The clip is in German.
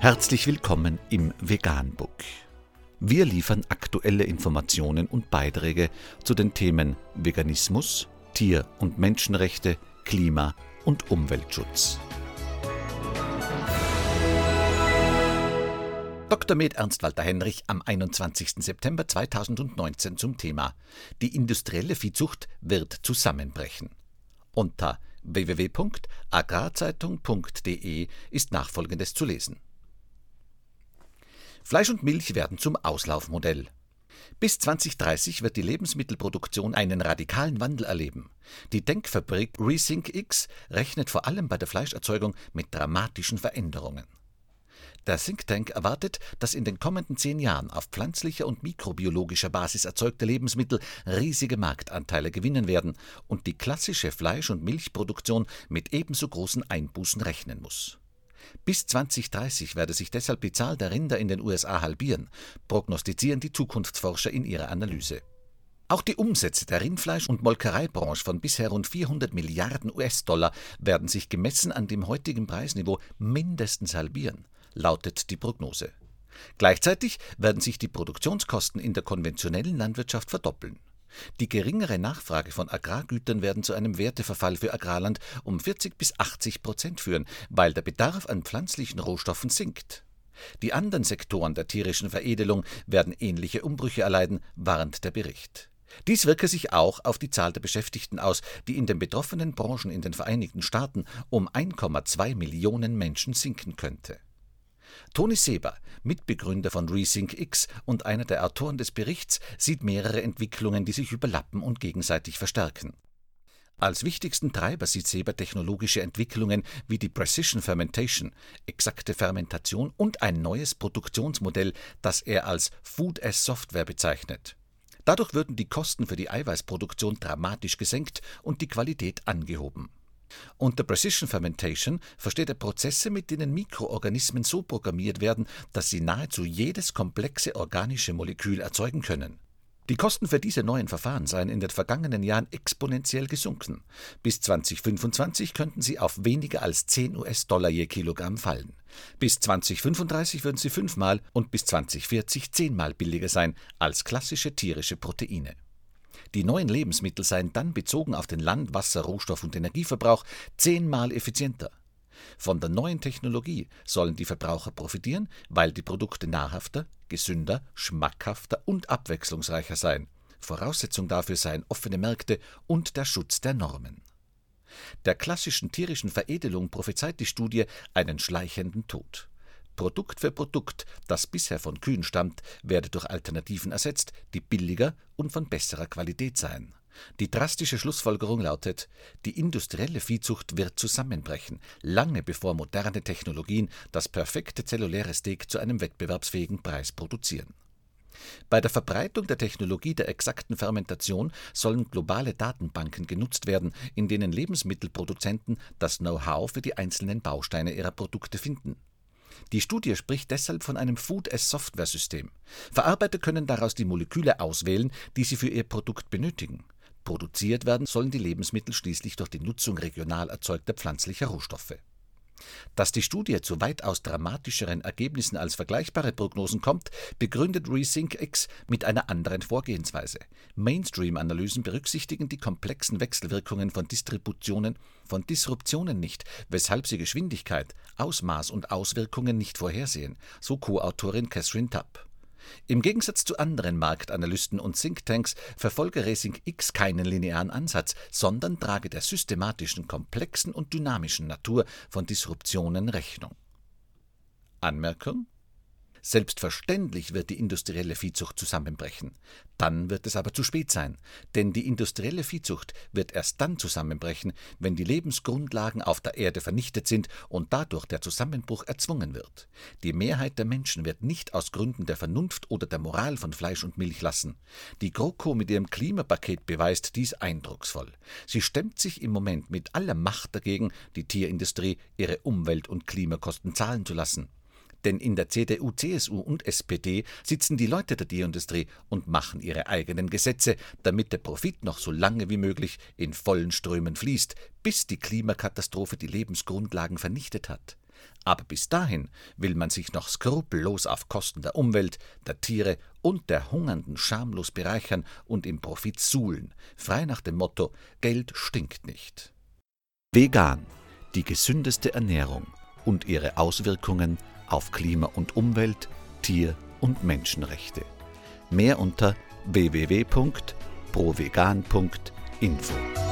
Herzlich willkommen im Veganbook. Wir liefern aktuelle Informationen und Beiträge zu den Themen Veganismus, Tier- und Menschenrechte, Klima- und Umweltschutz. Dr. Med Ernst Walter Henrich am 21. September 2019 zum Thema Die industrielle Viehzucht wird zusammenbrechen. Unter www.agrarzeitung.de ist nachfolgendes zu lesen. Fleisch und Milch werden zum Auslaufmodell. Bis 2030 wird die Lebensmittelproduktion einen radikalen Wandel erleben. Die Denkfabrik Resync X rechnet vor allem bei der Fleischerzeugung mit dramatischen Veränderungen. Der Think Tank erwartet, dass in den kommenden zehn Jahren auf pflanzlicher und mikrobiologischer Basis erzeugte Lebensmittel riesige Marktanteile gewinnen werden und die klassische Fleisch- und Milchproduktion mit ebenso großen Einbußen rechnen muss. Bis 2030 werde sich deshalb die Zahl der Rinder in den USA halbieren, prognostizieren die Zukunftsforscher in ihrer Analyse. Auch die Umsätze der Rindfleisch- und Molkereibranche von bisher rund 400 Milliarden US-Dollar werden sich gemessen an dem heutigen Preisniveau mindestens halbieren, lautet die Prognose. Gleichzeitig werden sich die Produktionskosten in der konventionellen Landwirtschaft verdoppeln. Die geringere Nachfrage von Agrargütern werden zu einem Werteverfall für Agrarland um 40 bis 80 Prozent führen, weil der Bedarf an pflanzlichen Rohstoffen sinkt. Die anderen Sektoren der tierischen Veredelung werden ähnliche Umbrüche erleiden, warnt der Bericht. Dies wirke sich auch auf die Zahl der Beschäftigten aus, die in den betroffenen Branchen in den Vereinigten Staaten um 1,2 Millionen Menschen sinken könnte. Toni Seber, Mitbegründer von Resync X und einer der Autoren des Berichts, sieht mehrere Entwicklungen, die sich überlappen und gegenseitig verstärken. Als wichtigsten Treiber sieht Seber technologische Entwicklungen wie die Precision Fermentation, exakte Fermentation und ein neues Produktionsmodell, das er als Food as Software bezeichnet. Dadurch würden die Kosten für die Eiweißproduktion dramatisch gesenkt und die Qualität angehoben. Unter Precision Fermentation versteht er Prozesse, mit denen Mikroorganismen so programmiert werden, dass sie nahezu jedes komplexe organische Molekül erzeugen können. Die Kosten für diese neuen Verfahren seien in den vergangenen Jahren exponentiell gesunken. Bis 2025 könnten sie auf weniger als 10 US-Dollar je Kilogramm fallen. Bis 2035 würden sie fünfmal und bis 2040 zehnmal billiger sein als klassische tierische Proteine. Die neuen Lebensmittel seien dann bezogen auf den Land-, Wasser-, Rohstoff- und Energieverbrauch zehnmal effizienter. Von der neuen Technologie sollen die Verbraucher profitieren, weil die Produkte nahrhafter, gesünder, schmackhafter und abwechslungsreicher seien. Voraussetzung dafür seien offene Märkte und der Schutz der Normen. Der klassischen tierischen Veredelung prophezeit die Studie einen schleichenden Tod. Produkt für Produkt, das bisher von Kühen stammt, werde durch Alternativen ersetzt, die billiger und von besserer Qualität seien. Die drastische Schlussfolgerung lautet, die industrielle Viehzucht wird zusammenbrechen, lange bevor moderne Technologien das perfekte zelluläre Steak zu einem wettbewerbsfähigen Preis produzieren. Bei der Verbreitung der Technologie der exakten Fermentation sollen globale Datenbanken genutzt werden, in denen Lebensmittelproduzenten das Know-how für die einzelnen Bausteine ihrer Produkte finden. Die Studie spricht deshalb von einem Food-as-Software-System. Verarbeiter können daraus die Moleküle auswählen, die sie für ihr Produkt benötigen. Produziert werden sollen die Lebensmittel schließlich durch die Nutzung regional erzeugter pflanzlicher Rohstoffe. Dass die Studie zu weitaus dramatischeren Ergebnissen als vergleichbare Prognosen kommt, begründet Resync X mit einer anderen Vorgehensweise. Mainstream-Analysen berücksichtigen die komplexen Wechselwirkungen von Distributionen, von Disruptionen nicht, weshalb sie Geschwindigkeit, Ausmaß und Auswirkungen nicht vorhersehen, so Co-Autorin Catherine Tapp. Im Gegensatz zu anderen Marktanalysten und Thinktanks verfolge Racing X keinen linearen Ansatz, sondern trage der systematischen, komplexen und dynamischen Natur von Disruptionen Rechnung. Anmerkung Selbstverständlich wird die industrielle Viehzucht zusammenbrechen. Dann wird es aber zu spät sein, denn die industrielle Viehzucht wird erst dann zusammenbrechen, wenn die Lebensgrundlagen auf der Erde vernichtet sind und dadurch der Zusammenbruch erzwungen wird. Die Mehrheit der Menschen wird nicht aus Gründen der Vernunft oder der Moral von Fleisch und Milch lassen. Die GroKo mit ihrem Klimapaket beweist dies eindrucksvoll. Sie stemmt sich im Moment mit aller Macht dagegen, die Tierindustrie ihre Umwelt- und Klimakosten zahlen zu lassen. Denn in der CDU, CSU und SPD sitzen die Leute der Tierindustrie und machen ihre eigenen Gesetze, damit der Profit noch so lange wie möglich in vollen Strömen fließt, bis die Klimakatastrophe die Lebensgrundlagen vernichtet hat. Aber bis dahin will man sich noch skrupellos auf Kosten der Umwelt, der Tiere und der Hungernden schamlos bereichern und im Profit suhlen, frei nach dem Motto Geld stinkt nicht. Vegan, die gesündeste Ernährung und ihre Auswirkungen auf Klima und Umwelt, Tier- und Menschenrechte. Mehr unter www.provegan.info.